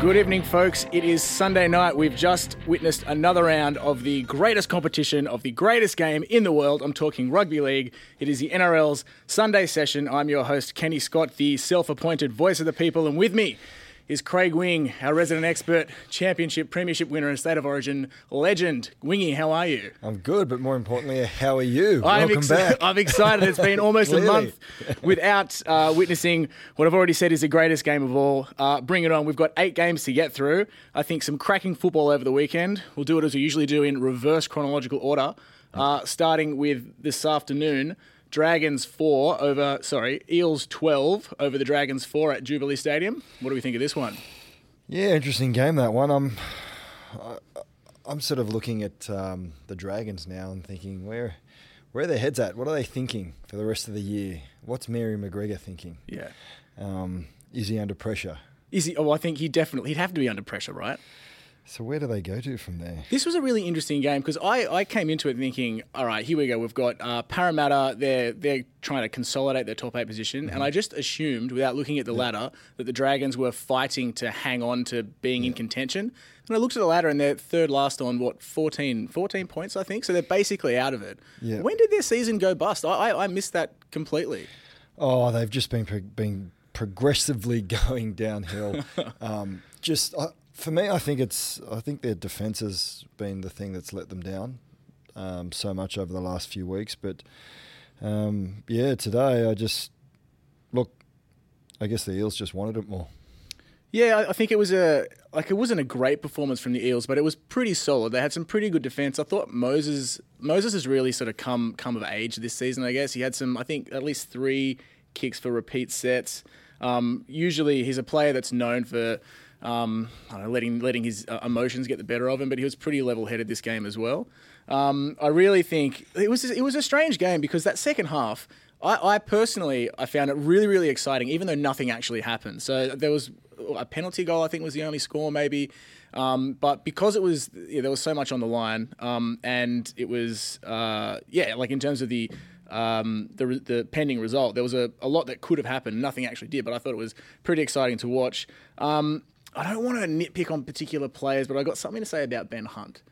Good evening, folks. It is Sunday night. We've just witnessed another round of the greatest competition of the greatest game in the world. I'm talking rugby league. It is the NRL's Sunday session. I'm your host, Kenny Scott, the self appointed voice of the people, and with me is Craig Wing, our resident expert, championship, premiership winner, and state of origin legend. Wingy, how are you? I'm good, but more importantly, how are you? I'm Welcome ex- back. I'm excited. It's been almost a month without uh, witnessing what I've already said is the greatest game of all. Uh, bring it on. We've got eight games to get through. I think some cracking football over the weekend. We'll do it as we usually do in reverse chronological order, uh, starting with this afternoon. Dragons 4 over, sorry, Eels 12 over the Dragons 4 at Jubilee Stadium. What do we think of this one? Yeah, interesting game that one. I'm, I, I'm sort of looking at um, the Dragons now and thinking where, where are their heads at? What are they thinking for the rest of the year? What's Mary McGregor thinking? Yeah. Um, is he under pressure? Is he, oh, I think he definitely, he'd have to be under pressure, right? So where do they go to from there? This was a really interesting game because I, I came into it thinking, all right, here we go. We've got uh, Parramatta. They're they're trying to consolidate their top eight position, and I just assumed, without looking at the ladder, that the Dragons were fighting to hang on to being in contention. And I looked at the ladder, and they're third last on what 14, 14 points, I think. So they're basically out of it. Yeah. When did their season go bust? I I, I missed that completely. Oh, they've just been pro- been progressively going downhill. um, just uh, for me, I think it's I think their defence has been the thing that's let them down um, so much over the last few weeks. But um, yeah, today I just look. I guess the Eels just wanted it more. Yeah, I- think it was a like it wasn't a great performance from the Eels, but it was pretty solid. They had some pretty good defense. I thought Moses Moses has really sort of come come of age this season. I guess he had some. I think at least three kicks for repeat sets. Um, usually, he's a player that's known for um, know, letting letting his uh, emotions get the better of him, but he was pretty level headed this game as well. Um, I really think it was it was a strange game because that second half. I, I personally, I found it really, really exciting, even though nothing actually happened. So there was a penalty goal, I think, was the only score, maybe. Um, but because it was, yeah, there was so much on the line, um, and it was, uh, yeah, like in terms of the um, the, the pending result, there was a, a lot that could have happened. Nothing actually did, but I thought it was pretty exciting to watch. I don't want to nitpick on particular players, but I got something to say about Ben Hunt.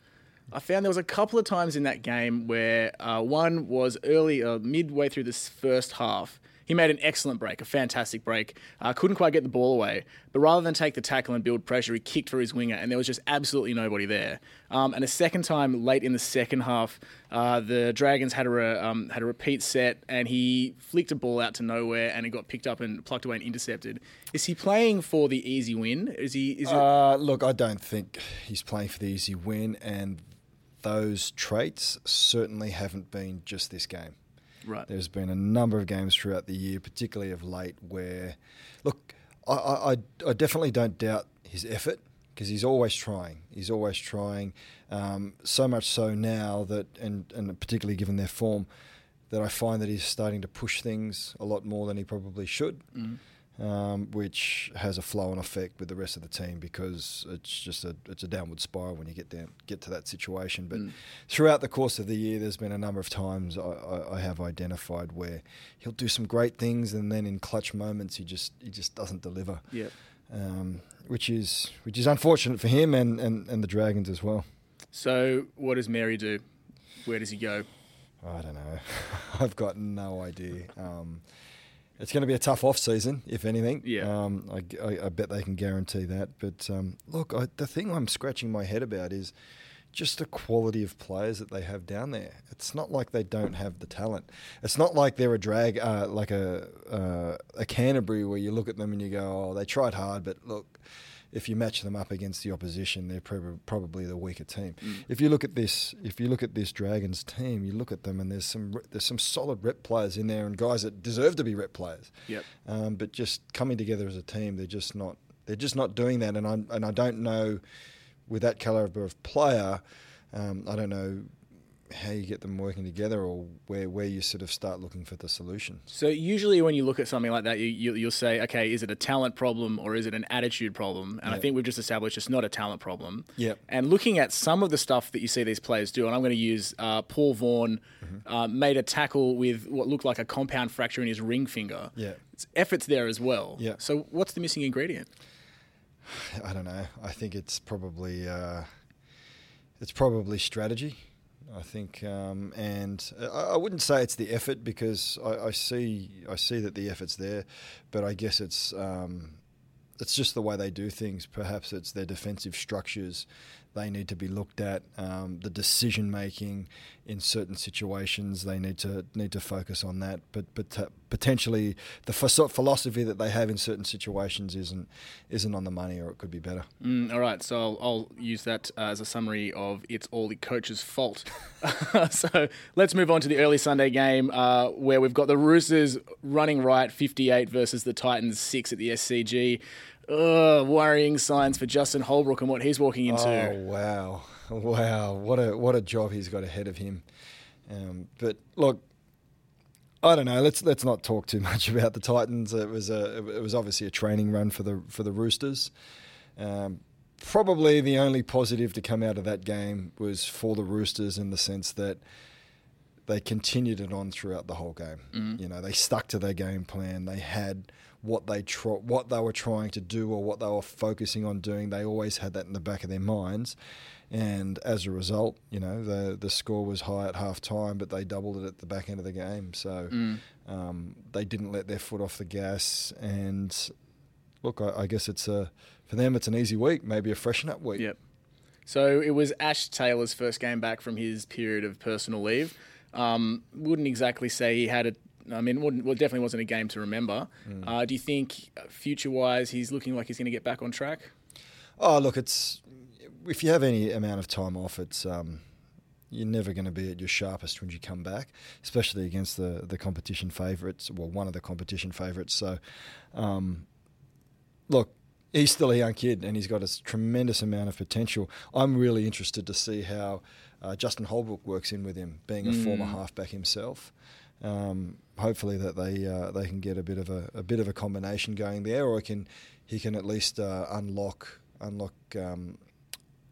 I found there was a couple of times in that game where uh, one was early, uh, midway through this first half. He made an excellent break, a fantastic break. Uh, couldn't quite get the ball away, but rather than take the tackle and build pressure, he kicked for his winger, and there was just absolutely nobody there. Um, and a second time, late in the second half, uh, the Dragons had a re- um, had a repeat set, and he flicked a ball out to nowhere, and it got picked up and plucked away and intercepted. Is he playing for the easy win? Is he? Is it? Uh, look, I don't think he's playing for the easy win, and those traits certainly haven't been just this game. Right. There's been a number of games throughout the year, particularly of late, where, look, I, I, I- definitely don't doubt his effort because he's always trying. He's always trying. Um, so much so now that, and, and particularly given their form, that I find that he's starting to push things a lot more than he probably should. Um, which has a flow and effect with the rest of the team because it's just a it's a downward spiral when you get down get to that situation. But throughout the course of the year, there's been a number of times I, I, I have identified where he'll do some great things, and then in clutch moments he just he just doesn't deliver. Yep. Um, which is which is unfortunate for him and, and, and the Dragons as well. So what does Mary do? Where does he go? I don't know. I've got no idea. Um, it's going to be a tough off season, if anything. Yeah. Um, I, I, I bet they can guarantee that. But um, look, I, the thing I'm scratching my head about is just the quality of players that they have down there. It's not like they don't have the talent. It's not like they're a drag, uh, like a uh, a Canterbury where you look at them and you go, oh, they tried hard, but look. If you match them up against the opposition, they're prob- probably the weaker team. If you look at this, if you look at this Dragons team, you look at them and there's some re- there's some solid rep players in there and guys that deserve to be rep players. Yep. Um, but just coming together as a team, they're just not they're just not doing that. And I and I don't know with that caliber of player, um, I don't know how you get them working together, or where where you sort of start looking for the solution. So usually when you look at something like that, you, you you'll say, okay, is it a talent problem or is it an attitude problem? And I think we've just established it's not a talent problem. Yep. And looking at some of the stuff that you see these players do, and I'm going to use uh, Paul Vaughan Mm-hmm. uh, made a tackle with what looked like a compound fracture in his ring finger. Yeah. It's efforts there as well. Yeah. So what's the missing ingredient? I don't know. I think it's probably uh, it's probably strategy. I think, um, and I, I wouldn't say it's the effort because I, I see I see that the effort's there, but I guess it's um, it's just the way they do things. Perhaps it's their defensive structures. They need to be looked at. Um, the decision making in certain situations, they need to need to focus on that. But but uh, potentially the philosophy that they have in certain situations isn't isn't on the money, or it could be better. Mm, all right, so I'll, I'll use that uh, as a summary of it's all the coach's fault. so let's move on to the early Sunday game uh, where we've got the Roosters running right 58 versus the Titans 6 at the SCG. Ugh, worrying signs for Justin Holbrook and what he's walking into. Oh wow, wow! What a what a job he's got ahead of him. Um, but look, I don't know. Let's let's not talk too much about the Titans. It was a it was obviously a training run for the for the Roosters. Um, probably the only positive to come out of that game was for the Roosters in the sense that they continued it on throughout the whole game. You know, they stuck to their game plan. They had what they tr- what they were trying to do or what they were focusing on doing. They always had that in the back of their minds. And as a result, you know, the the score was high at half time, but they doubled it at the back end of the game. So um, they didn't let their foot off the gas. And look, I, I guess it's a for them, it's an easy week, maybe a freshen up week. Yep. So it was Ash Taylor's first game back from his period of personal leave. Um, wouldn't exactly say he had a. I mean, wouldn't, well, definitely wasn't a game to remember. Uh, do you think, future wise, he's looking like he's going to get back on track? Oh, look, it's if you have any amount of time off, it's um, you're never going to be at your sharpest when you come back, especially against the the competition favourites. Well, one of the competition favourites. So, um, look, he's still a young kid and he's got a tremendous amount of potential. I'm really interested to see how uh, Justin Holbrook works in with him, being a former halfback himself. Um, hopefully that they uh, they can get a bit of a, a bit of a combination going there, or he can he can at least uh, unlock unlock um,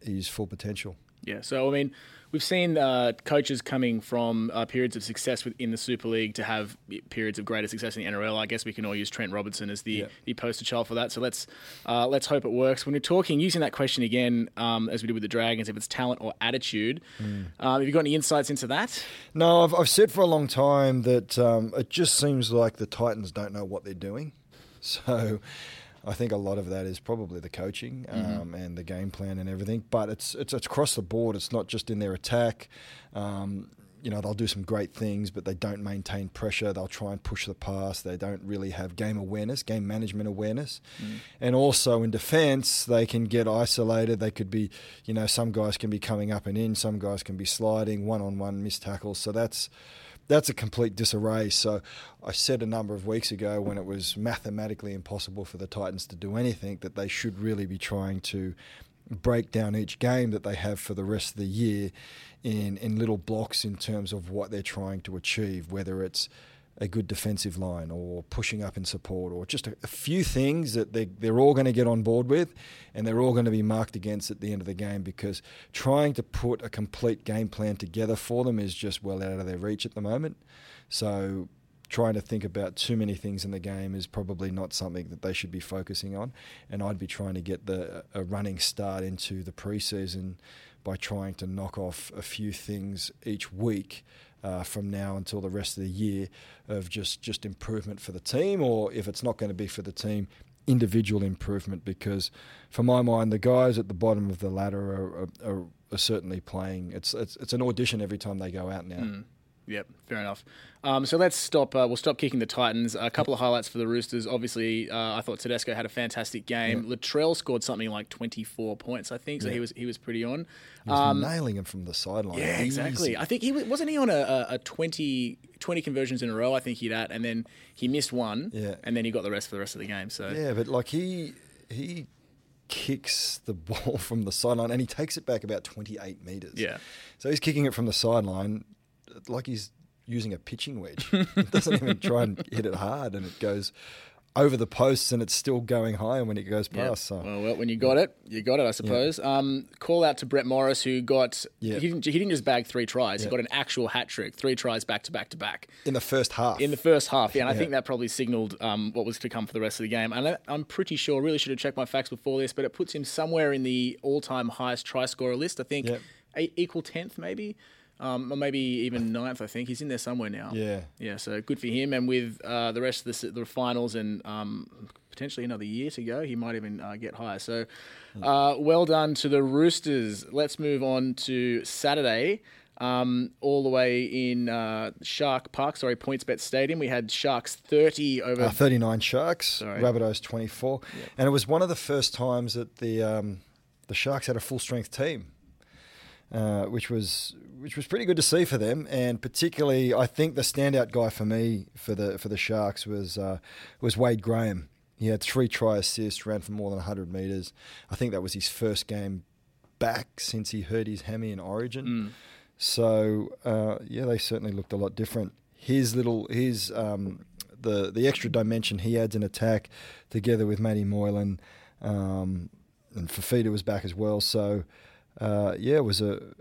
his full potential. Yeah. So I mean, we've seen uh, coaches coming from uh, periods of success within the Super League to have periods of greater success in the NRL. I guess we can all use Trent Robinson as the, Yeah. the poster child for that. So let's uh, let's hope it works. When you're talking, using that question again, um, as we did with the Dragons, if it's talent or attitude, uh, have you got any insights into that? No, I've, I've said for a long time that um, it just seems like the Titans don't know what they're doing. So I think a lot of that is probably the coaching um, and the game plan and everything. But it's, it's it's across the board. It's not just in their attack. Um, you know, they'll do some great things, but they don't maintain pressure. They'll try and push the pass. They don't really have game awareness, game management awareness. And also in defense, they can get isolated. They could be, you know, some guys can be coming up and in, some guys can be sliding, one on one missed tackles. So that's that's a complete disarray. So I said a number of weeks ago when it was mathematically impossible for the Titans to do anything that they should really be trying to break down each game that they have for the rest of the year in in little blocks in terms of what they're trying to achieve, whether it's a good defensive line or pushing up in support or just a, a few things that they, they're all going to get on board with and they're all going to be marked against at the end of the game because trying to put a complete game plan together for them is just well out of their reach at the moment. So trying to think about too many things in the game is probably not something that they should be focusing on. And I'd be trying to get the a running start into the preseason by trying to knock off a few things each week uh, from now until the rest of the year of just just improvement for the team, or if it's not going to be for the team. Individual improvement, because for my mind, the guys at the bottom of the ladder are, are, are, certainly playing. It's, it's it's an audition every time they go out now. Yep, fair enough. Um, so let's stop. Uh, we'll stop kicking the Titans. A couple of highlights for the Roosters. Obviously, uh, I thought Tedesco had a fantastic game. Latrell scored something like twenty four points, I think. So he was he was pretty on. He was nailing him from the sideline. Um, Yeah, exactly. Easy. I think he wa- wasn't he on a, a, a 20, 20 conversions in a row. I think he'd at, and then he missed one. Yeah. and then he got the rest for the rest of the game. So Yeah, but like he he kicks the ball from the sideline and he takes it back about 28 metres. Yeah. So he's kicking it from the sideline like he's using a pitching wedge. he doesn't even try and hit it hard and it goes over the posts and it's still going higher when it goes past. So Well, well, when you got it, you got it, I suppose. Um, call out to Brett Morris, who got Yeah. he, didn't, he didn't just bag three tries; he got an actual hat trick, three tries back to back to back in the first half. in the first half. Yeah, and I think that probably signalled um, what was to come for the rest of the game. And I- I'm pretty sure, really should have checked my facts before this, but it puts him somewhere in the all-time highest try scorer list. I think Yep. eight, equal tenth, maybe. Um, or maybe even ninth, I think. He's in there somewhere now. Yeah. Yeah, so good for him. And with uh, the rest of the, the finals and um, potentially another year to go, he might even uh, get higher. So uh, well done to the Roosters. Let's move on to Saturday. Um, all the way in uh, Shark Park, sorry, PointsBet Stadium. We had Sharks 30 over. Uh, 39 Sharks, Sorry. Rabbitohs 24. And it was one of the first times that the um, the Sharks had a full strength team, uh, which was which was pretty good to see for them. And particularly, I think the standout guy for me for the for the Sharks was uh, was Wade Graham. He had three try assists, ran for more than 100 metres. I think that was his first game back since he hurt his hammy in Origin. So uh, yeah, they certainly looked a lot different. His little his um, the the extra dimension he adds in attack, together with Matty Moylan, um, and Fifita was back as well. So uh, yeah, it was a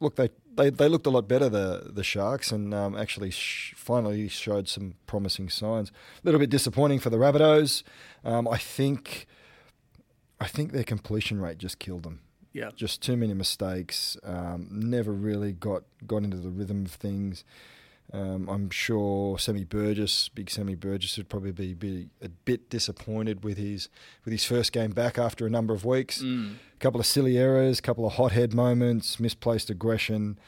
look. They, they they looked a lot better the the Sharks, and um, actually sh- finally showed some promising signs. A little bit disappointing for the Rabbitohs. Um, I think I think their completion rate just killed them yeah. just too many mistakes. Um, never really got got into the rhythm of things. Um, I'm sure Sammy Burgess, big Sammy Burgess, would probably be, be a bit disappointed with his with his first game back after a number of weeks. Mm. A couple of silly errors, a couple of hothead moments, misplaced aggression,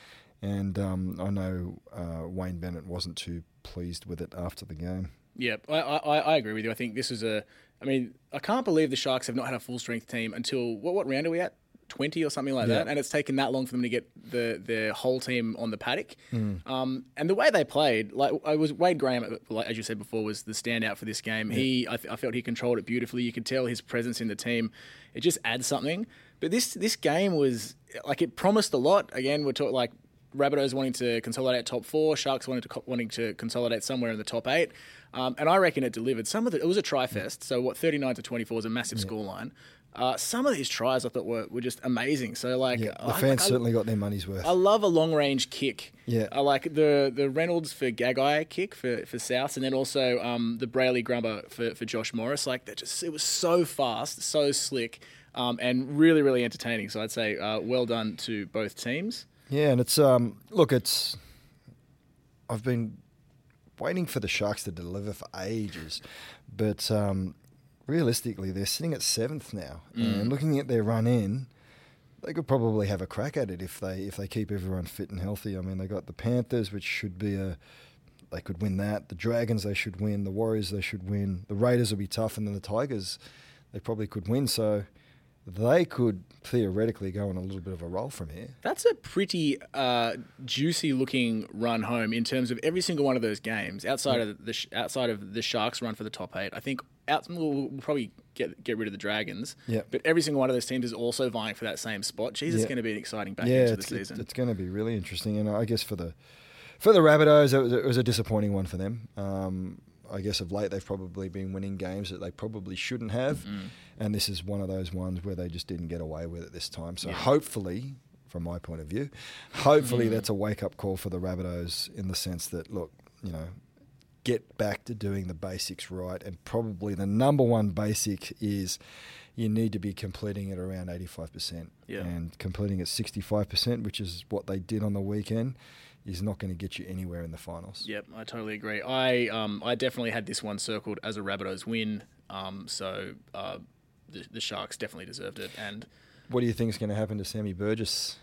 and um, I know uh, Wayne Bennett wasn't too pleased with it after the game. Yeah, I, I, I agree with you. I think this is a. I mean, I can't believe the Sharks have not had a full strength team until what? What round are we at? Twenty or something like Yeah. that, and it's taken that long for them to get the their whole team on the paddock. Mm. Um, and the way they played, like I was Wade Graham, like, as you said before, was the standout for this game. He, I, th- I felt he controlled it beautifully. You could tell his presence in the team. It just adds something. But this this game was like it promised a lot. Again, we're talking like Rabbitohs wanting to consolidate top four, Sharks wanting to co- wanting to consolidate somewhere in the top eight, um, and I reckon it delivered. Some of the, it was a try fest, so what thirty nine to twenty four is a massive scoreline. Uh, some of these tries I thought were, were just amazing. So like, Yeah, the I- fans I- certainly got their money's worth. I love a long range kick. Yeah. I like the the Reynolds for Gagai kick for, for South, and then also um, the Brayley Grumber for, for Josh Morris. Like that, just it was so fast, so slick, um, and really really entertaining. So I'd say uh, well done to both teams. Yeah, and it's um look, it's I've been waiting for the Sharks to deliver for ages, but um, realistically, they're sitting at seventh now, and looking at their run in, they could probably have a crack at it if they if they keep everyone fit and healthy. I mean, they got the Panthers, which should be a they could win that. The Dragons, they should win. The Warriors, they should win. The Raiders will be tough, and then the Tigers, they probably could win. So. They could theoretically go on a little bit of a roll from here. That's a pretty uh, juicy looking run home in terms of every single one of those games outside of the sh- outside of the Sharks run for the top eight. I think out, we'll, we'll probably get get rid of the Dragons. Yeah. But every single one of those teams is also vying for that same spot. Jeez, it's going to be an exciting back yeah, into the it's, season. It's, going to be really interesting, and I guess for the for the Rabbitohs, it was, it was a disappointing one for them. Um, I guess of late they've probably been winning games that they probably shouldn't have, Mm-hmm. and this is one of those ones where they just didn't get away with it this time. So Yeah. hopefully, from my point of view, hopefully Mm. that's a wake up call for the Rabbitohs in the sense that look, you know. Get back to doing the basics right, and probably the number one basic is you need to be completing it around 85%. Yeah. And completing at 65%, which is what they did on the weekend, is not going to get you anywhere in the finals. Yep, I totally agree. I um, I definitely had this one circled as a Rabbitohs win. Um, so uh, the, the Sharks definitely deserved it. And What do you think is going to happen to Sammy Burgess?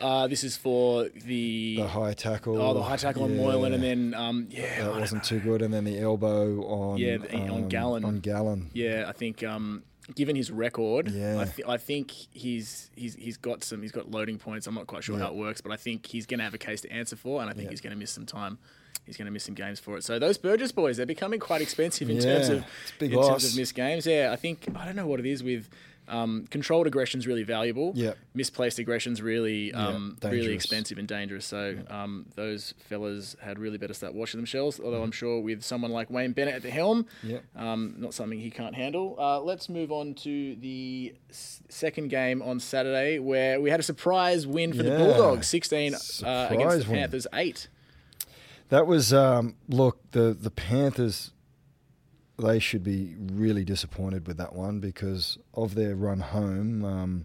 Uh, this is for the The high tackle. oh the high tackle on Moylan, and then um, yeah, I that don't wasn't too good, and then the elbow on Yeah, the- on um, Gallen. On Gallen. Yeah, I think um, given his record, Yeah. I, th- I think he's he's he's got some he's got loading points. I'm not quite sure Yeah. how it works, but I think he's going to have a case to answer for, and I think Yeah. he's going to miss some time. He's going to miss some games for it. So those Burgess boys, they're becoming quite expensive in terms of in loss. terms of missed games. Yeah, I think I don't know what it is with Um, controlled aggression is really valuable. Yep. Misplaced aggression is really, um, really expensive and dangerous. So um, those fellas had really better start washing themselves. Although I'm sure with someone like Wayne Bennett at the helm, Yep. um, not something he can't handle. Uh, let's move on to the s- second game on Saturday, where we had a surprise win for the Bulldogs, 16 uh, against the win. Panthers, eight. That was um, look the the Panthers. They should be really disappointed with that one because of their run home. Um,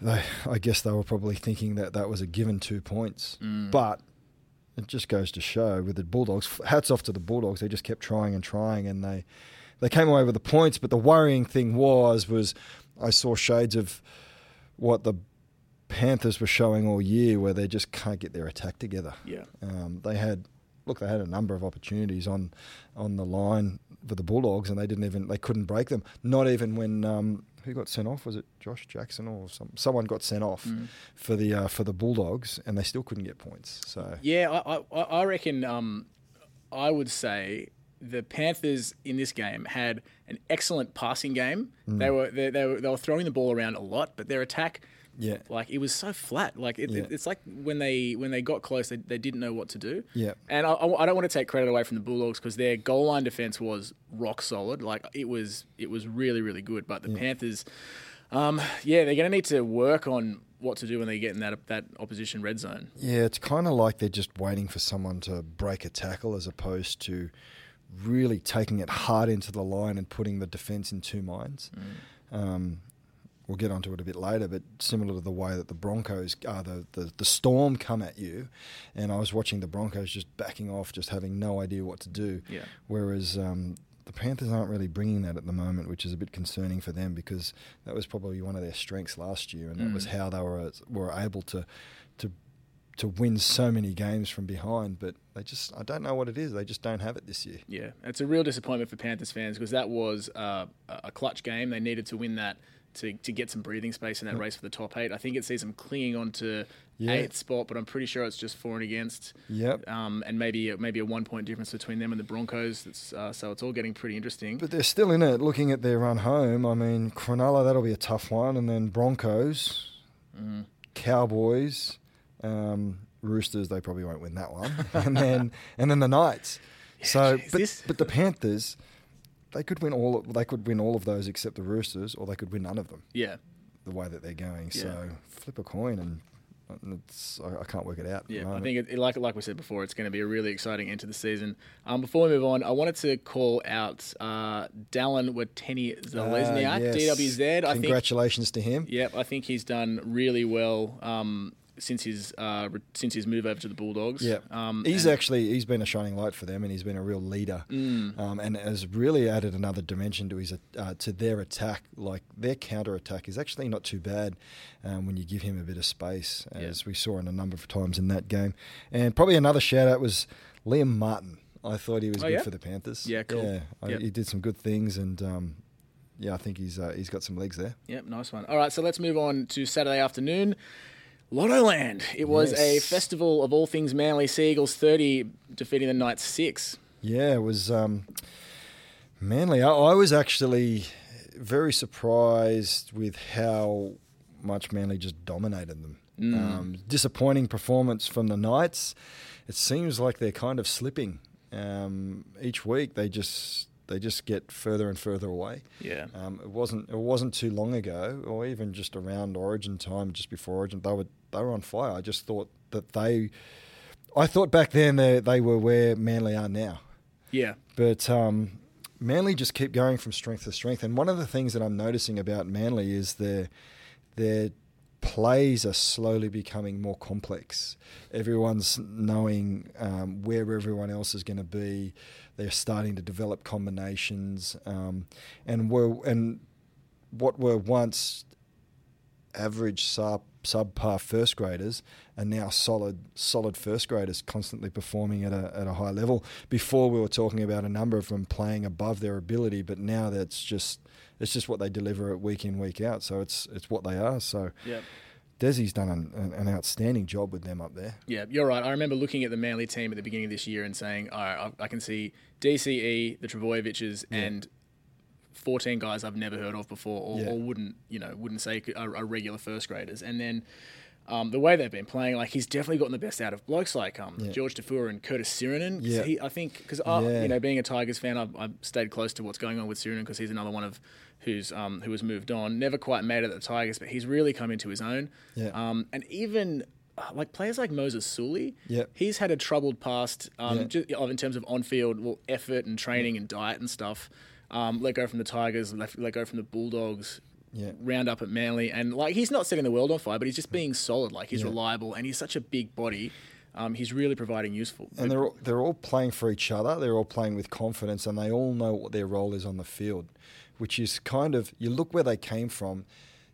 they, I guess they were probably thinking that that was a given two points, but it just goes to show with the Bulldogs. Hats off to the Bulldogs. They just kept trying and trying, and they they came away with the points. But the worrying thing was was I saw shades of what the Panthers were showing all year, where they just can't get their attack together. Yeah. Um, they had look, they had a number of opportunities on on the line for the Bulldogs, and they didn't even they couldn't break them. Not even when um, who got sent off was it Josh Jackson or some, someone got sent off Mm. for the uh, for the Bulldogs, and they still couldn't get points. So Yeah, I, I, I reckon um, I would say the Panthers in this game had an excellent passing game. Mm. They were they, they were they were throwing the ball around a lot, but their attack, yeah, like it was so flat. Like it, Yeah. it's like when they when they got close, they, they didn't know what to do. Yeah. and I, I I don't want to take credit away from the Bulldogs because their goal line defense was rock solid. Like it was it was really really good. But the Panthers, um, yeah, they're going to need to work on what to do when they get in that that opposition red zone. yeah. It's kind of like they're just waiting for someone to break a tackle as opposed to really taking it hard into the line and putting the defence in two minds. Um, we'll get onto it a bit later, but similar to the way that the Broncos, uh, the, the the Storm come at you, and I was watching the Broncos just backing off, just having no idea what to do. Yeah. Whereas um, the Panthers aren't really bringing that at the moment, which is a bit concerning for them because that was probably one of their strengths last year, and that was how they were were able to to to win so many games from behind. But they just, I don't know what it is. They just don't have it this year. Yeah, it's a real disappointment for Panthers fans because that was uh, a clutch game. They needed to win that to, to get some breathing space in that race for the top eight. I think it sees them clinging on to Yeah. eighth spot, but I'm pretty sure it's just for and against. Yep. Um, and maybe maybe a one point difference between them and the Broncos. It's, uh, so it's all getting pretty interesting. But they're still in it. Looking at their run home, I mean, Cronulla that'll be a tough one, and then Broncos, Cowboys, um, Roosters. They probably won't win that one, and then and then the Knights. so, geez, but this- but the Panthers, they could win all. Of, they could win all of those except the Roosters, or they could win none of them. yeah, The way that they're going. Yeah. So flip a coin, and I, I can't work it out. yeah. I think it, like like we said before, it's going to be a really exciting end to the season. Um, before we move on, I wanted to call out uh, Dallin Watene-Zelezniak, yes. DWZ. I think Congratulations to him. Yep, I think he's done really well um, since his uh, since his move over to the Bulldogs. Yeah, um, he's actually he's been a shining light for them, and he's been a real leader, Mm. um, and has really added another dimension to his uh, to their attack. Like their counter attack is actually not too bad um, when you give him a bit of space, Yeah. as we saw in a number of times in that game. And probably another shout out was Liam Martin. I thought he was Oh, good yeah? for the Panthers. Yeah, cool. Yeah, I- Yep. he did some good things, and um, yeah, I think he's uh, he's got some legs there. Yep, nice one. All right, so let's move on to Saturday afternoon. Lottoland. It was a festival of all things Manly Sea Eagles 30 defeating the Knights 6. Yeah, it was um, Manly. I, I was actually very surprised with how much Manly just dominated them. Um, disappointing performance from the Knights. It seems like they're kind of slipping um, each week. They just they just get further and further away. Yeah. Um, it wasn't it wasn't too long ago, or even just around Origin time, just before Origin, they were they were on fire. I just thought that they, I thought back then they they were where Manly are now. Yeah. But um, Manly just keep going from strength to strength. And one of the things that I'm noticing about Manly is their their plays are slowly becoming more complex. Everyone's knowing um, where everyone else is going to be. They're starting to develop combinations, um, and were and what were once average sub subpar first graders are now solid solid first graders constantly performing at a at a high level. Before we were talking about a number of them playing above their ability, but now that's just it's just what they deliver week in week out. So it's it's what they are. So Yeah. Desi's done an, an, an outstanding job with them up there. Yeah, you're right. I remember looking at the Manly team at the beginning of this year and saying, all right, I, I can see DCE, the Trbojevics, and 14 guys I've never heard of before, or, Yeah. or wouldn't you know wouldn't say are, are regular first graders, and then. Um, the way they've been playing, like he's definitely gotten the best out of blokes like um, Yeah. George Taufua and Curtis Sironen. Yeah. he, I think because uh, Yeah. you know being a Tigers fan, I've, I've stayed close to what's going on with Sironen because he's another one of who's um, who has moved on. Never quite made it at the Tigers, but he's really come into his own. Yeah. Um, and even uh, like players like Moses Suli, Yep. he's had a troubled past um, Yeah. ju- of- in terms of on-field well, effort and training and diet and stuff. Um, let go from the Tigers, let, let go from the Bulldogs. Yeah. Round up at Manly, and like he's not setting the world on fire, but he's just being solid. Like he's reliable, and he's such a big body. Um, he's really providing useful. and they're all, they're all playing for each other. They're all playing with confidence, and they all know what their role is on the field, which is kind of you look where they came from.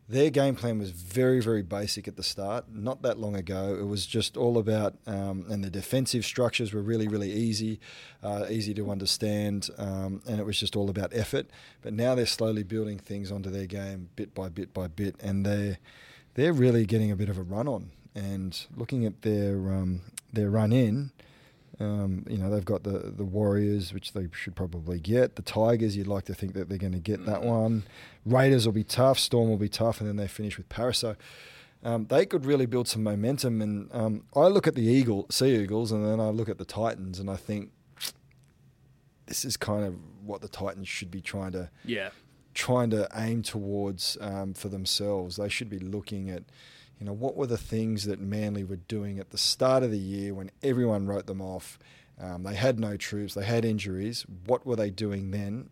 Their game plan was very very basic at the start. Not that long ago, it was just all about, um, and the defensive structures were really really easy, uh, easy to understand, um, and it was just all about effort. But now they're slowly building things onto their game bit by bit by bit, and they're, they're really getting a bit of a run on. And looking at their um, their run in, um, you know, they've got the, the Warriors, which they should probably get. The Tigers, you'd like to think that they're going to get that one. Raiders will be tough. Storm will be tough. And then they finish with Paris. So um, they could really build some momentum. And um, I look at the Eagle, Sea Eagles, and then I look at the Titans, and I think this is kind of what the Titans should be trying to yeah, trying to aim towards um, for themselves. They should be looking at, you know, what were the things that Manly were doing at the start of the year when everyone wrote them off. Um, they had no troops, they had injuries. What were they doing then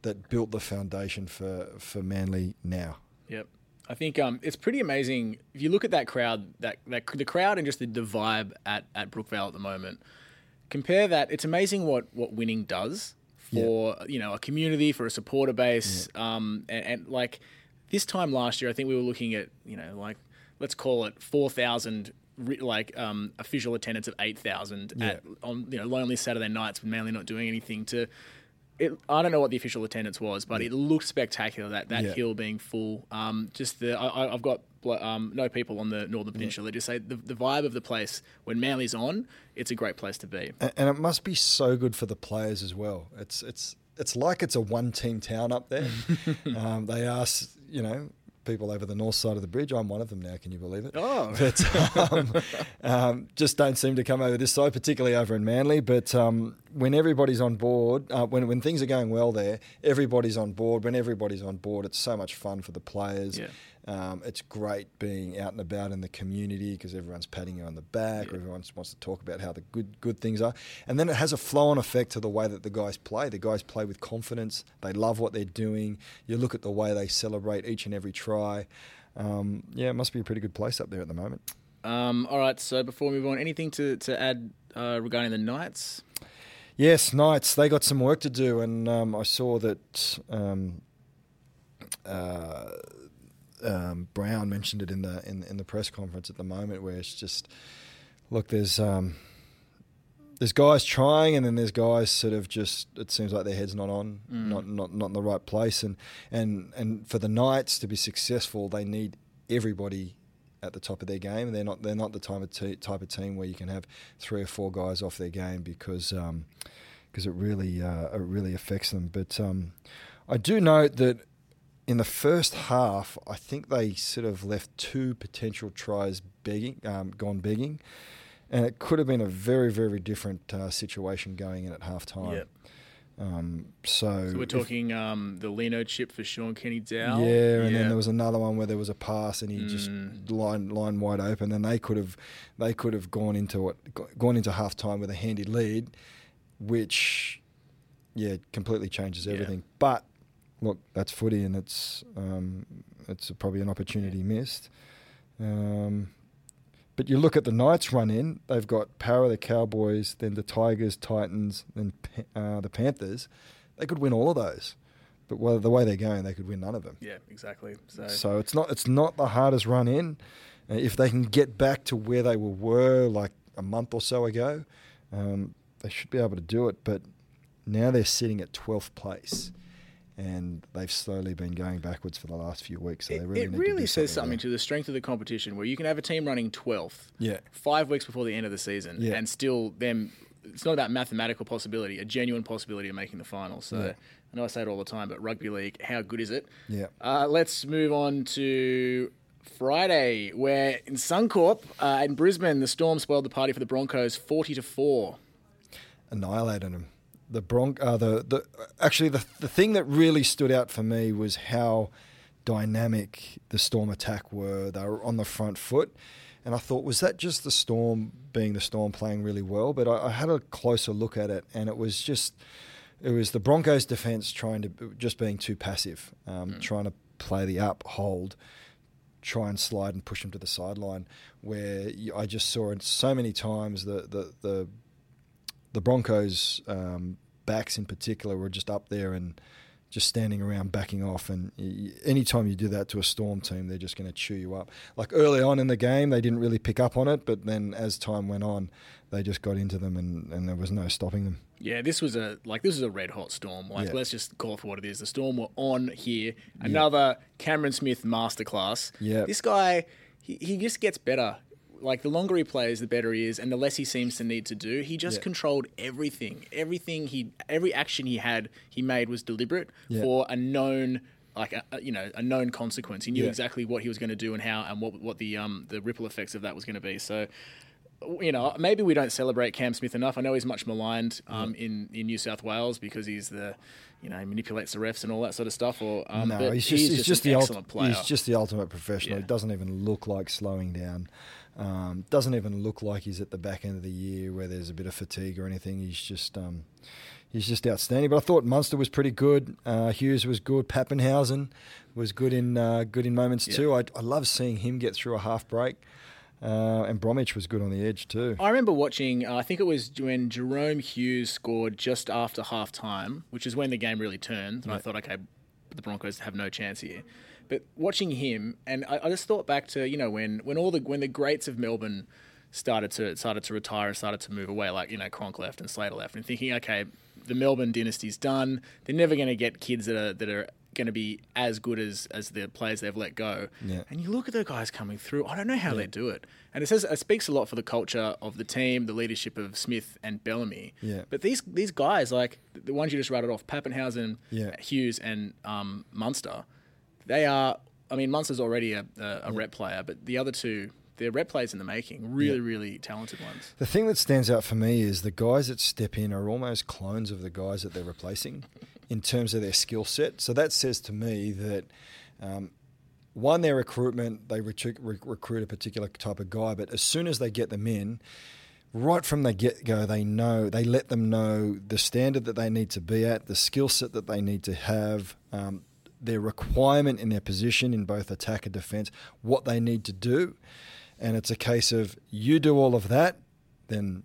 that built the foundation for, for Manly now? Yep. I think um, it's pretty amazing if you look at that crowd, that, that the crowd and just the, the vibe at, at Brookvale at the moment. Compare that. It's amazing what, what winning does for you know a community, for a supporter base, um, and, and like this time last year, I think we were looking at you know like let's call it four thousand like um, official attendance of eight thousand at on you know lonely Saturday nights with Manly not doing anything to. It, I don't know what the official attendance was, but it looked spectacular. That that Yeah. hill being full. Um, just the I, I've got um, no people on the Northern Peninsula. They just say the, the vibe of the place when Manly's on, it's a great place to be. A- and it must be so good for the players as well. It's it's it's like it's a one team town up there. um, they ask you know people over the north side of the bridge. I'm one of them now. Can you believe it? Oh. but um, um, just don't seem to come over this side, particularly over in Manly. But um, when everybody's on board, uh, when when things are going well there, everybody's on board. When everybody's on board, it's so much fun for the players. Yeah. Um, it's great being out and about in the community because everyone's patting you on the back. Or everyone wants to talk about how the good good things are, and then it has a flow-on effect to the way that the guys play. The guys play with confidence. They love what they're doing. You look at the way they celebrate each and every try. Um, yeah, it must be a pretty good place up there at the moment. Um, all right, so before we move on, anything to to add uh, regarding the Knights? Yes, Knights, they got some work to do, and um, I saw that um, uh, um, Brown mentioned it in the in, in the press conference at the moment, where it's just look, there's um, there's guys trying, and then there's guys sort of just it seems like their head's not on, not not not in the right place, and and and for the Knights to be successful, they need everybody at the top of their game, and they're not they're not the type of te- type of team where you can have three or four guys off their game because um, because it really uh, it really affects them. But um, I do note that in the first half, I think they sort of left two potential tries begging, um, gone begging, and it could have been a very very different uh, situation going in at half time. Yep. Um, so So we're if- talking um, the Leno chip for Shaun Kenny-Dowall. yeah, and then there was another one where there was a pass and he Mm. just line line wide open. And they could have they could have gone into it gone into half time with a handy lead, which yeah completely changes Yeah. everything. But look, that's footy, and it's um, it's probably an opportunity missed. Um, but you look at the Knights run in; they've got Power, of the Cowboys, then the Tigers, Titans, then uh, the Panthers. They could win all of those, but well, the way they're going, they could win none of them. yeah, exactly. So, So it's not it's not the hardest run in. Uh, if they can get back to where they were, were like a month or so ago, um, they should be able to do it. But now they're sitting at 12th place, and they've slowly been going backwards for the last few weeks. So they it, really it really to says something there. to the strength of the competition, where you can have a team running twelfth, Yeah. five weeks before the end of the season, Yeah. and still them it's not about mathematical possibility, a genuine possibility of making the final. So Yeah. I know I say it all the time, but rugby league, how good is it? Yeah. Uh, let's move on to Friday, where in Suncorp uh, in Brisbane, the Storm spoiled the party for the Broncos, forty to four. annihilated them. The Bronc, uh, the the actually the the thing that really stood out for me was how dynamic the Storm attack were. They were on the front foot, and I thought, was that just the Storm being the Storm playing really well? But I, I had a closer look at it, and it was just it was the Broncos' defense trying to just being too passive, um, trying to play the up hold try and slide and push them to the sideline. Where I just saw it so many times the the the, the Broncos um, backs in particular were just up there and just standing around backing off. And anytime you do that to a Storm team, they're just going to chew you up. Like early on in the game, they didn't really pick up on it, but then as time went on, they just got into them and, and there was no stopping them. Yeah, this was a like this was a red hot storm. Like Yeah. let's just call it for what it is. The storm were on here. Another Cameron Smith masterclass. Yeah. This guy, he, he just gets better. Like the longer he plays, the better he is, and the less he seems to need to do. He just Yeah. controlled everything. Everything he, every action he had, he made was deliberate Yeah. for a known, like a, you know, a known consequence. He knew Yeah. exactly what he was going to do and how, and what what the um the ripple effects of that was going to be. So you know, maybe we don't celebrate Cam Smith enough. I know he's much maligned um, in in New South Wales because he's the, you know, he manipulates the refs and all that sort of stuff. Or um, No, but he's just, he's just an the ult- excellent player. he's just the ultimate professional. Yeah. He doesn't even look like slowing down. Um, doesn't even look like he's at the back end of the year where there's a bit of fatigue or anything. He's just um, he's just outstanding. But I thought Munster was pretty good. Uh, Hughes was good. Papenhuyzen was good in uh, good in moments Yeah. too. I, I love seeing him get through a half break. Uh, and Bromwich was good on the edge too. I remember watching. Uh, I think it was when Jahrome Hughes scored just after half time, which is when the game really turned. And I thought, okay, the Broncos have no chance here. But watching him, and I, I just thought back to you know when when all the when the greats of Melbourne started to started to retire and started to move away, like you know Cronk left and Slater left, and thinking, okay, the Melbourne dynasty's done. They're never going to get kids that are that are going to be as good as as the players they've let go. Yeah. And you look at the guys coming through. I don't know how they do it. And it says it speaks a lot for the culture of the team, the leadership of Smith and Bellamy. Yeah. But these these guys, like the ones you just rattled off, Papenhuyzen, Yeah. Hughes, and um, Munster, they are. I mean, Munster's already a, a, a rep player, but the other two, they're rep players in the making. Really, really talented ones. The thing that stands out for me is the guys that step in are almost clones of the guys that they're replacing in terms of their skill set. So that says to me that um, one, their recruitment, they recruit, recruit a particular type of guy, but as soon as they get them in, right from the get go, they know, they let them know the standard that they need to be at, the skill set that they need to have, um, their requirement in their position in both attack and defense, what they need to do. And it's a case of you do all of that, then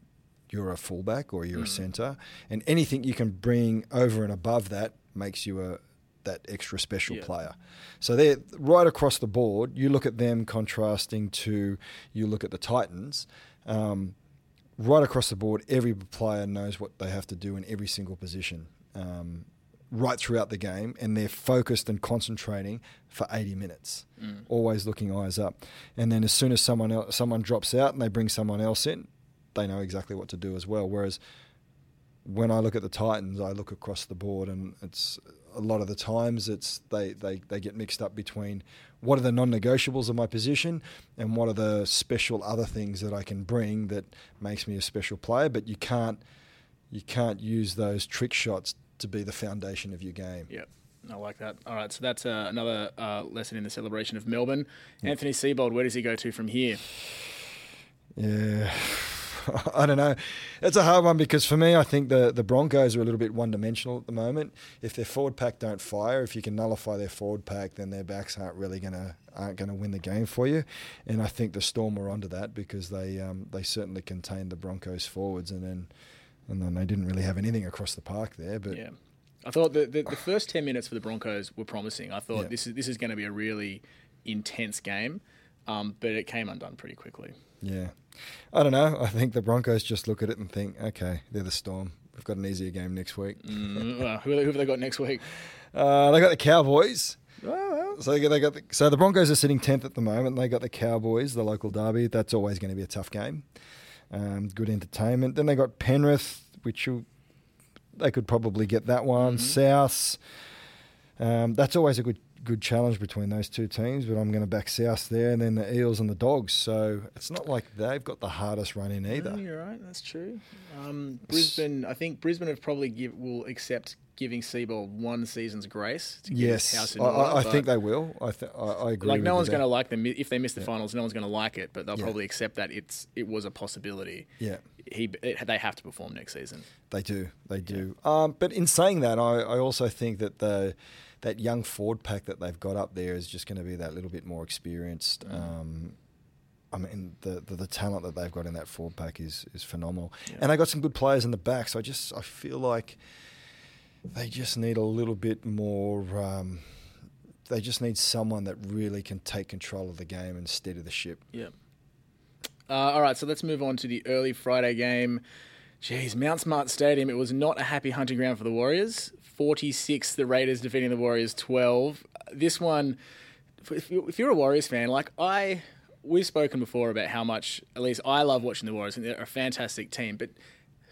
you're a fullback or you're a centre, and anything you can bring over and above that makes you a that extra special Yeah. player. So they're right across the board. You look at them contrasting to you look at the Titans. Um, right across the board, every player knows what they have to do in every single position. Um, right throughout the game, and they're focused and concentrating for 80 minutes, mm. always looking eyes up. And then as soon as someone else, someone drops out and they bring someone else in, they know exactly what to do as well. Whereas when I look at the Titans, I look across the board, and it's a lot of the times it's they, they, they get mixed up between what are the non-negotiables of my position and what are the special other things that I can bring that makes me a special player. But you can't you can't use those trick shots to be the foundation of your game. Yep. I like that. All right, so that's uh, another uh, lesson in the celebration of Melbourne. Anthony Seibold, where does he go to from here? Yeah. I don't know. It's a hard one because for me, I think the, the Broncos are a little bit one dimensional at the moment. If their forward pack don't fire, if you can nullify their forward pack, then their backs aren't really gonna aren't gonna win the game for you. And I think the Storm were onto that because they um, they certainly contained the Broncos forwards, and then and then they didn't really have anything across the park there. But Yeah, I thought the, the, the first ten minutes for the Broncos were promising. I thought Yeah. this is this is going to be a really intense game, um, but it came undone pretty quickly. Yeah. I don't know. I think the Broncos just look at it and think, okay, they're the Storm. We've got an easier game next week. Mm, well, who, who have they got next week? Uh, they got the Cowboys. Oh. So they got, they got the, so the Broncos are sitting tenth at the moment. They got the Cowboys, the local derby. That's always going to be a tough game. Um, good entertainment. Then they got Penrith, which you, they could probably get that one. Mhm. South, um, that's always a good good challenge between those two teams, but I'm going to back South there, and then the Eels and the Dogs. So it's not like they've got the hardest run in either. No, you're right. That's true. Um, Brisbane. I think Brisbane have probably give, will accept giving Seibold one season's grace to get his house Yes, in I. I, I think they will. I, th- I, I agree. like no one's going to like them if they miss the Yeah. finals. No one's going to like it, but they'll Yeah. probably accept that it's it was a possibility. Yeah, He it, they have to perform next season. they do. They do. Um, but in saying that, I, I also think that the that young Ford pack that they've got up there is just going to be that little bit more experienced. Mm. Um, I mean, the, the the talent that they've got in that forward pack is is phenomenal, Yeah. and they got some good players in the back. So I just I feel like they just need a little bit more. Um, they just need someone that really can take control of the game and steady the ship. Yeah. Uh, all right, so let's move on to the early Friday game. Jeez, Mount Smart Stadium. It was not a happy hunting ground for the Warriors. 46, the Raiders defeating the Warriors 12. This one, if you- if you're a Warriors fan, like I, we've spoken before about how much, at least I love watching the Warriors, and they're a fantastic team. But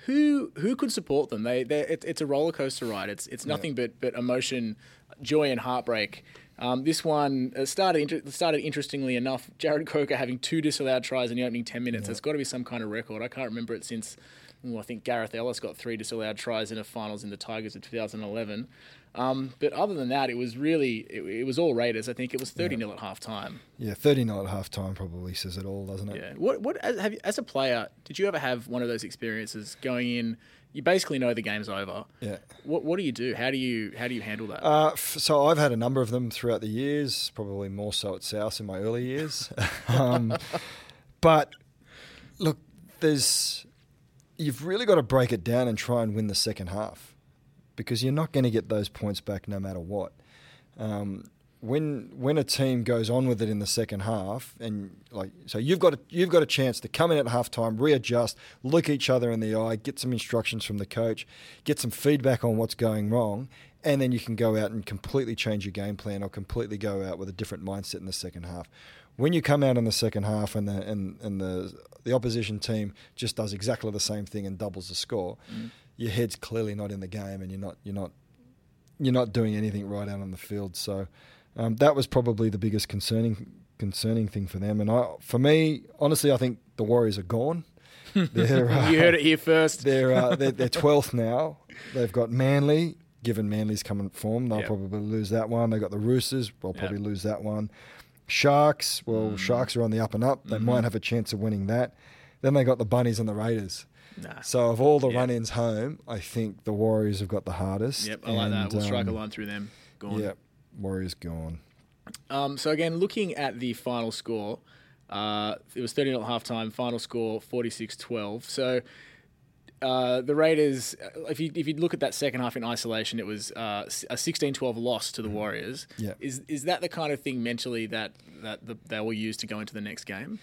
who who could support them? They they it, it's a roller coaster ride. It's it's nothing but but emotion, joy and heartbreak. Um, this one uh, started started interestingly enough. Jarrod Croker having two disallowed tries in the opening ten minutes. There's got to be some kind of record. I can't remember it since. Well, I think Gareth Ellis got three disallowed tries in the finals in the Tigers in 2011. Um, but other than that, it was really it, it was all Raiders. I think it was 30 nil at half time. Yeah, thirty nil at half time probably says it all, doesn't it? Yeah. What what as, have you, as a player, did you ever have one of those experiences going in? You basically know the game's over. Yeah. What what do you do? How do you how do you handle that? Uh, f- so I've had a number of them throughout the years, probably more so at South in my early years. um, but look, there's you've really got to break it down and try and win the second half because you're not going to get those points back no matter what. Um, when when a team goes on with it in the second half, and like so, you've got a, you've got a chance to come in at halftime, readjust, look each other in the eye, get some instructions from the coach, get some feedback on what's going wrong, and then you can go out and completely change your game plan or completely go out with a different mindset in the second half. When you come out in the second half and the and, and the the opposition team just does exactly the same thing and doubles the score, your head's clearly not in the game, and you're not you're not you're not doing anything right out on the field. So um, that was probably the biggest concerning concerning thing for them. And I, for me, honestly, I think the Warriors are gone. Uh, you heard it here first. They're uh, they're, they're 12th now. They've got Manly. Given Manly's coming form, they'll Yep. probably lose that one. They've got the Roosters. They'll Yep. probably lose that one. Sharks. Well, Mm. Sharks are on the up and up. They Mm-hmm. might have a chance of winning that. Then they got the Bunnies and the Raiders. Nah. So of all the Yeah. run-ins home, I think the Warriors have got the hardest. Yep, I like that. We'll strike a um, line through them. Gone. Yep, Warriors gone. Um, so again, looking at the final score, uh, it was 30 at half time. Final score 46-12. So uh, the Raiders, uh, if you if you look at that second half in isolation, it was uh, a 16-12 loss to the Warriors. Yeah. Is is that the kind of thing mentally that that the, they will use to go into the next game?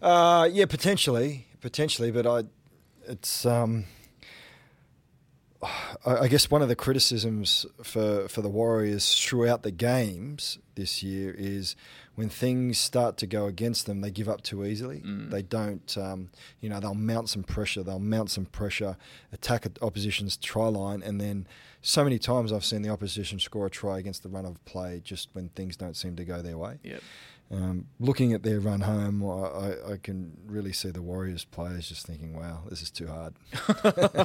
Uh, yeah, potentially, potentially, but I, it's um, I, I guess one of the criticisms for for the Warriors throughout the games this year is when things start to go against them, they give up too easily. They don't, um, you know, they'll mount some pressure, they'll mount some pressure, attack at opposition's try line, and then so many times I've seen the opposition score a try against the run of play just when things don't seem to go their way. Yep. Um, looking at their run home, I, I, can really see the Warriors players just thinking, "Wow, this is too hard."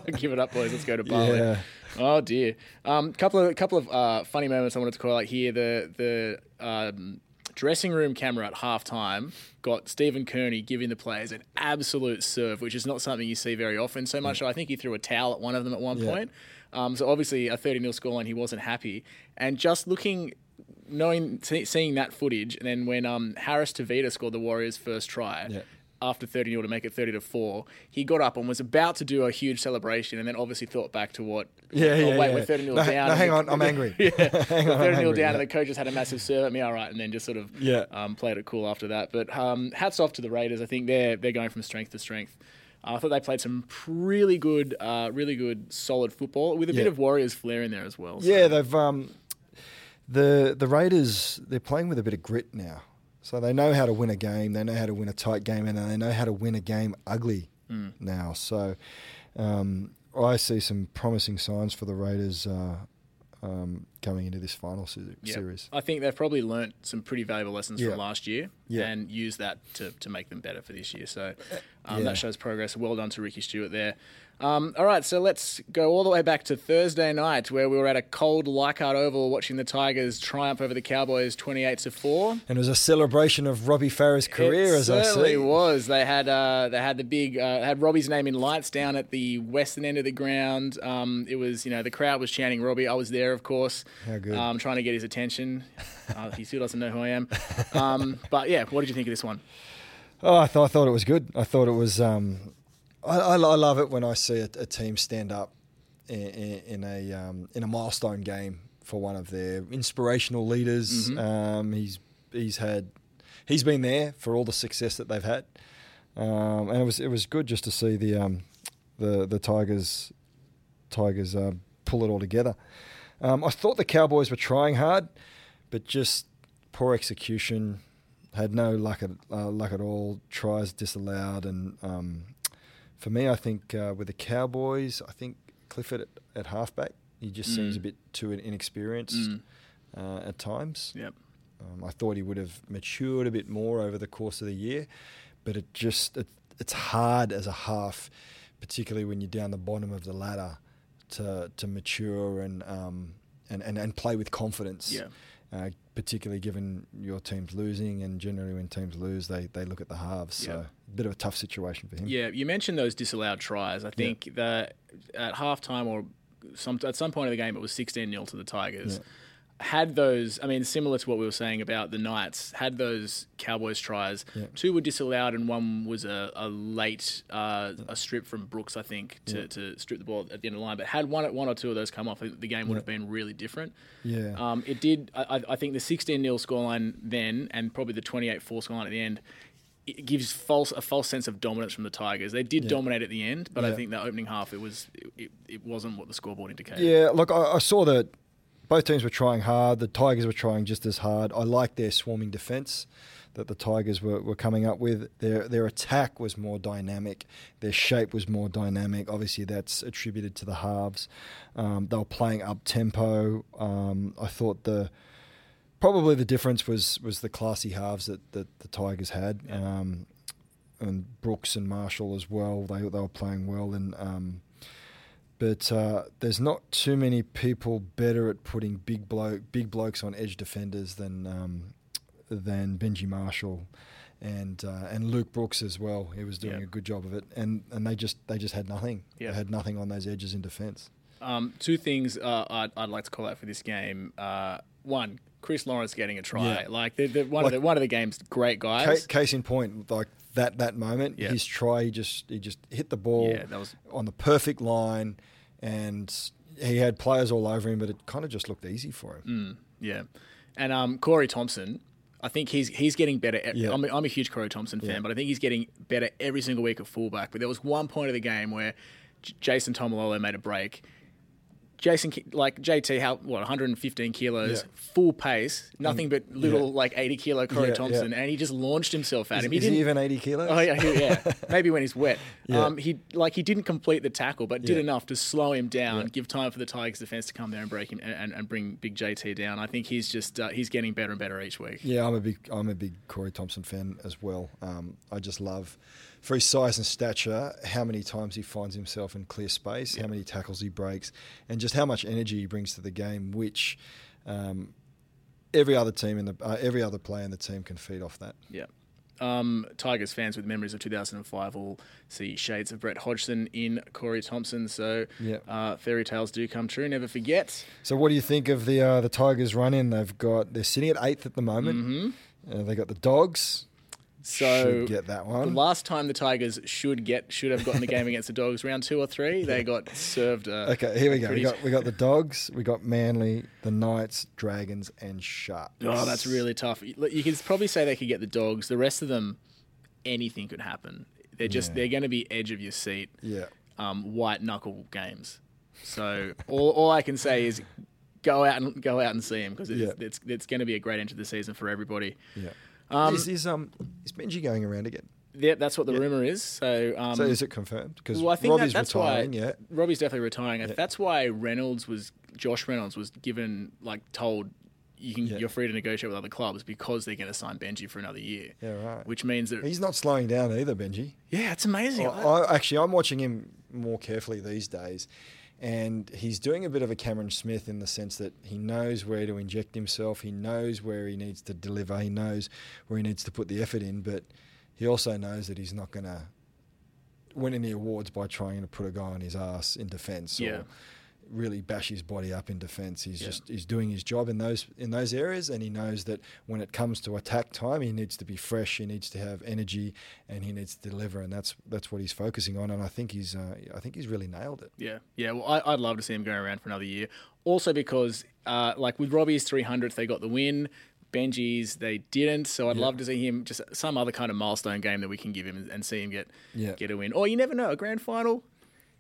Give it up, boys. Let's go to Bali. Yeah. Oh dear. Um, couple of couple of uh, funny moments I wanted to call out here. The the um, dressing room camera at halftime got Stephen Kearney giving the players an absolute serve, which is not something you see very often. So much, so I think he threw a towel at one of them at one Yeah. point. Um, so obviously a 30 0 scoreline, he wasn't happy. And just looking, knowing, seeing that footage, and then when um, Harris Tavita scored the Warriors' first try. Yeah. After 30 0 to make it 30 to 4, he got up and was about to do a huge celebration and then obviously thought back to what. Yeah, oh, yeah, wait, yeah. we're 30 0 No, down. no, hang the- on, I'm angry. yeah. Hang we're 30 on, 0 down yeah. and the coach just had a massive serve at me, all right, and then just sort of Yeah. um, played it cool after that. But um, hats off to the Raiders. I think they're they're going from strength to strength. Uh, I thought they played some really good, uh, really good, solid football with a bit of Warriors flair in there as well. so- Yeah, they've um, the the Raiders they're playing with a bit of grit now, so they know how to win a game. They know how to win a tight game, and they know how to win a game ugly now. So um, I see some promising signs for the Raiders uh, um, coming into this final se- Yep. series. I think they've probably learnt some pretty valuable lessons Yeah. from last year Yeah. and used that to, to make them better for this year. So um, Yeah. that shows progress. Well done to Ricky Stuart there. Um, all right, so let's go all the way back to Thursday night where we were at a cold Leichhardt Oval watching the Tigers triumph over the Cowboys 28 to 4. And it was a celebration of Robbie Farah's career, it as I certainly see. was. They had uh, they had the big uh, had Robbie's name in lights down at the western end of the ground. Um, it was you know the crowd was chanting Robbie. I was there, of course. How good. Um, trying to get his attention. Uh, he still doesn't know who I am. Um, but yeah, what did you think of this one? Oh, I thought I thought it was good. I thought it was. Um, I, I, I love it when I see a, a team stand up in, in, in a um, in a milestone game for one of their inspirational leaders. Mm-hmm. Um, he's he's had he's been there for all the success that they've had, um, and it was it was good just to see the um, the the Tigers Tigers uh, pull it all together. Um, I thought the Cowboys were trying hard, but just poor execution. Had no luck at uh, luck at all. Tries disallowed, and um, for me, I think uh, with the Cowboys, I think Clifford at, at halfback, he just seems Mm. a bit too inexperienced Mm. uh, at times. Yep. Um, I thought he would have matured a bit more over the course of the year, but it just it, it's hard as a half, particularly when you're down the bottom of the ladder, to to mature and um, and, and, and play with confidence. Yeah. Uh, particularly given your team's losing, and generally when teams lose, they, they look at the halves. So Yeah. a bit of a tough situation for him. Yeah, you mentioned those disallowed tries. I think that at halftime or some at some point of the game, it was 16 0 to the Tigers. Yeah. Had those, I mean, similar to what we were saying about the Knights, had those Cowboys tries. Yeah. Two were disallowed, and one was a, a late uh, a strip from Brooks, I think, to, Yeah. to strip the ball at the end of the line. But had one one or two of those come off, the game would Yeah. have been really different. Yeah. Um, it did. I, I- I think the 16 0 scoreline then, and probably the 28 4 scoreline at the end, it gives false a false sense of dominance from the Tigers. They did Yeah. dominate at the end, but I think the opening half it was it, it, it wasn't what the scoreboard indicated. Yeah, look, I, I saw that both teams were trying hard. The Tigers were trying just as hard. I liked their swarming defence that the Tigers were, were coming up with. Their their attack was more dynamic. Their shape was more dynamic. Obviously, that's attributed to the halves. Um, they were playing up tempo. Um, I thought the probably the difference was was the classy halves that, that the Tigers had. Yeah. Um, and Brooks and Marshall as well. They they were playing well and. Um, but uh, there's not too many people better at putting big bloke big blokes on edge defenders than um, than Benji Marshall and uh, and Luke Brooks as well. He was doing Yeah. a good job of it, and and they just they just had nothing. Yeah. They had nothing on those edges in defence. Um, two things uh, I'd, I'd like to call out for this game. Uh, one, Chris Lawrence getting a try. Yeah. Like the, the, one Like- of the one of the game's great guys. Case, case in point, like that that moment, Yeah. his try, he just he just hit the ball Yeah, that was on the perfect line, and he had players all over him, but it kind of just looked easy for him. Yeah, and um, Corey Thompson, I think he's he's getting better. Yeah. I'm, a, I'm a huge Corey Thompson fan, but I think he's getting better every single week at fullback. But there was one point of the game where J- Jason Taumalolo made a break. Jason, like JT, how what 115 kilos, Yeah. full pace, nothing but little like 80 kilo Corey Yeah, Thompson, yeah. and he just launched himself at Is, him. He is didn't. even eighty kilos? Oh yeah, he- yeah. Maybe when he's wet. Yeah. Um, he like he didn't complete the tackle, but did Yeah. enough to slow him down, Yeah. give time for the Tigers defense to come there and break him and, and, and bring Big JT down. I think he's just uh, he's getting better and better each week. Yeah, I'm a big I'm a big Corey Thompson fan as well. Um, I just love for his size and stature how many times he finds himself in clear space, how many tackles he breaks, and just how much energy he brings to the game, which um, every other team in the uh, every other player in the team can feed off that. Yeah. Um, Tigers fans with memories of 2005 will see shades of Brett Hodgson in Corey Thompson. So Yeah. uh, fairy tales do come true. Never forget. So, what do you think of the uh, the Tigers run in? They've got they're sitting at eighth at the moment. Mm-hmm. Uh, they got the Dogs. So should get that one. The last time the Tigers should get should have gotten the game against the Dogs, round two or three, they got served. Uh, Okay, here we go. We got we got the Dogs, we got Manly, the Knights, Dragons, and Sharks. Oh, that's really tough. You could probably say they could get the dogs. The rest of them, anything could happen. They're just Yeah. they're going to be edge of your seat, yeah. um, white knuckle games. So all, all I can say is go out and go out and see them because it's, Yeah. it's it's going to be a great end to the season for everybody. Yeah. Um, is, is um is Benji going around again? Yeah, that's what the rumor is. So, um, So is it confirmed? Because well, I think that, Robbie's that's retiring. why Yeah. Robbie's definitely retiring. That's why Reynolds was Josh Reynolds was given like told you can Yeah. you're free to negotiate with other clubs because they're going to sign Benji for another year. Yeah, right. Which means that He's not slowing down either, Benji. yeah, it's amazing. I, I, actually, I'm watching him more carefully these days, and he's doing a bit of a Cameron Smith in the sense that he knows where to inject himself, he knows where he needs to deliver, he knows where he needs to put the effort in, but he also knows that he's not going to win any awards by trying to put a guy on his ass in defence Yeah. or really bash his body up in defence. He's Yeah. just he's doing his job in those in those areas, and he knows that when it comes to attack time, he needs to be fresh, he needs to have energy, and he needs to deliver, and that's that's what he's focusing on. And I think he's uh, I think he's really nailed it. Yeah, yeah. Well, I, I'd love to see him going around for another year. Also because, uh, like with Robbie's 300th, they got the win. Benji's they didn't. So I'd Yeah. love to see him just some other kind of milestone game that we can give him and, and see him get Yeah. get a win. Or you never know, a grand final.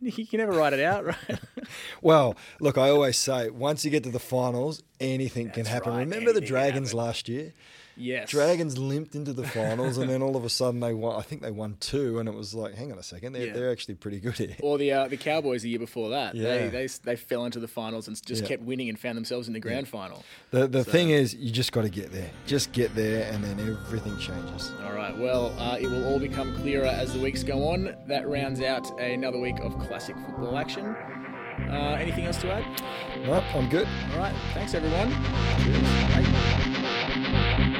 You can never write it out, right? Well, look, I always say once you get to the finals, anything can happen. right, Remember the anything can Dragons last year? Yes. Dragons limped into the finals, and then all of a sudden they won. I think they won two, and it was like, hang on a second, they're, Yeah. they're actually pretty good here. Or the uh, the Cowboys the year before that. Yeah. They, they they fell into the finals and just Yeah. kept winning and found themselves in the grand final. The the thing is, you just got to get there. Just get there, and then everything changes. All right. Well, uh, it will all become clearer as the weeks go on. That rounds out another week of classic football action. Uh, anything else to add? No, I'm good. All right. Thanks, everyone. Cheers.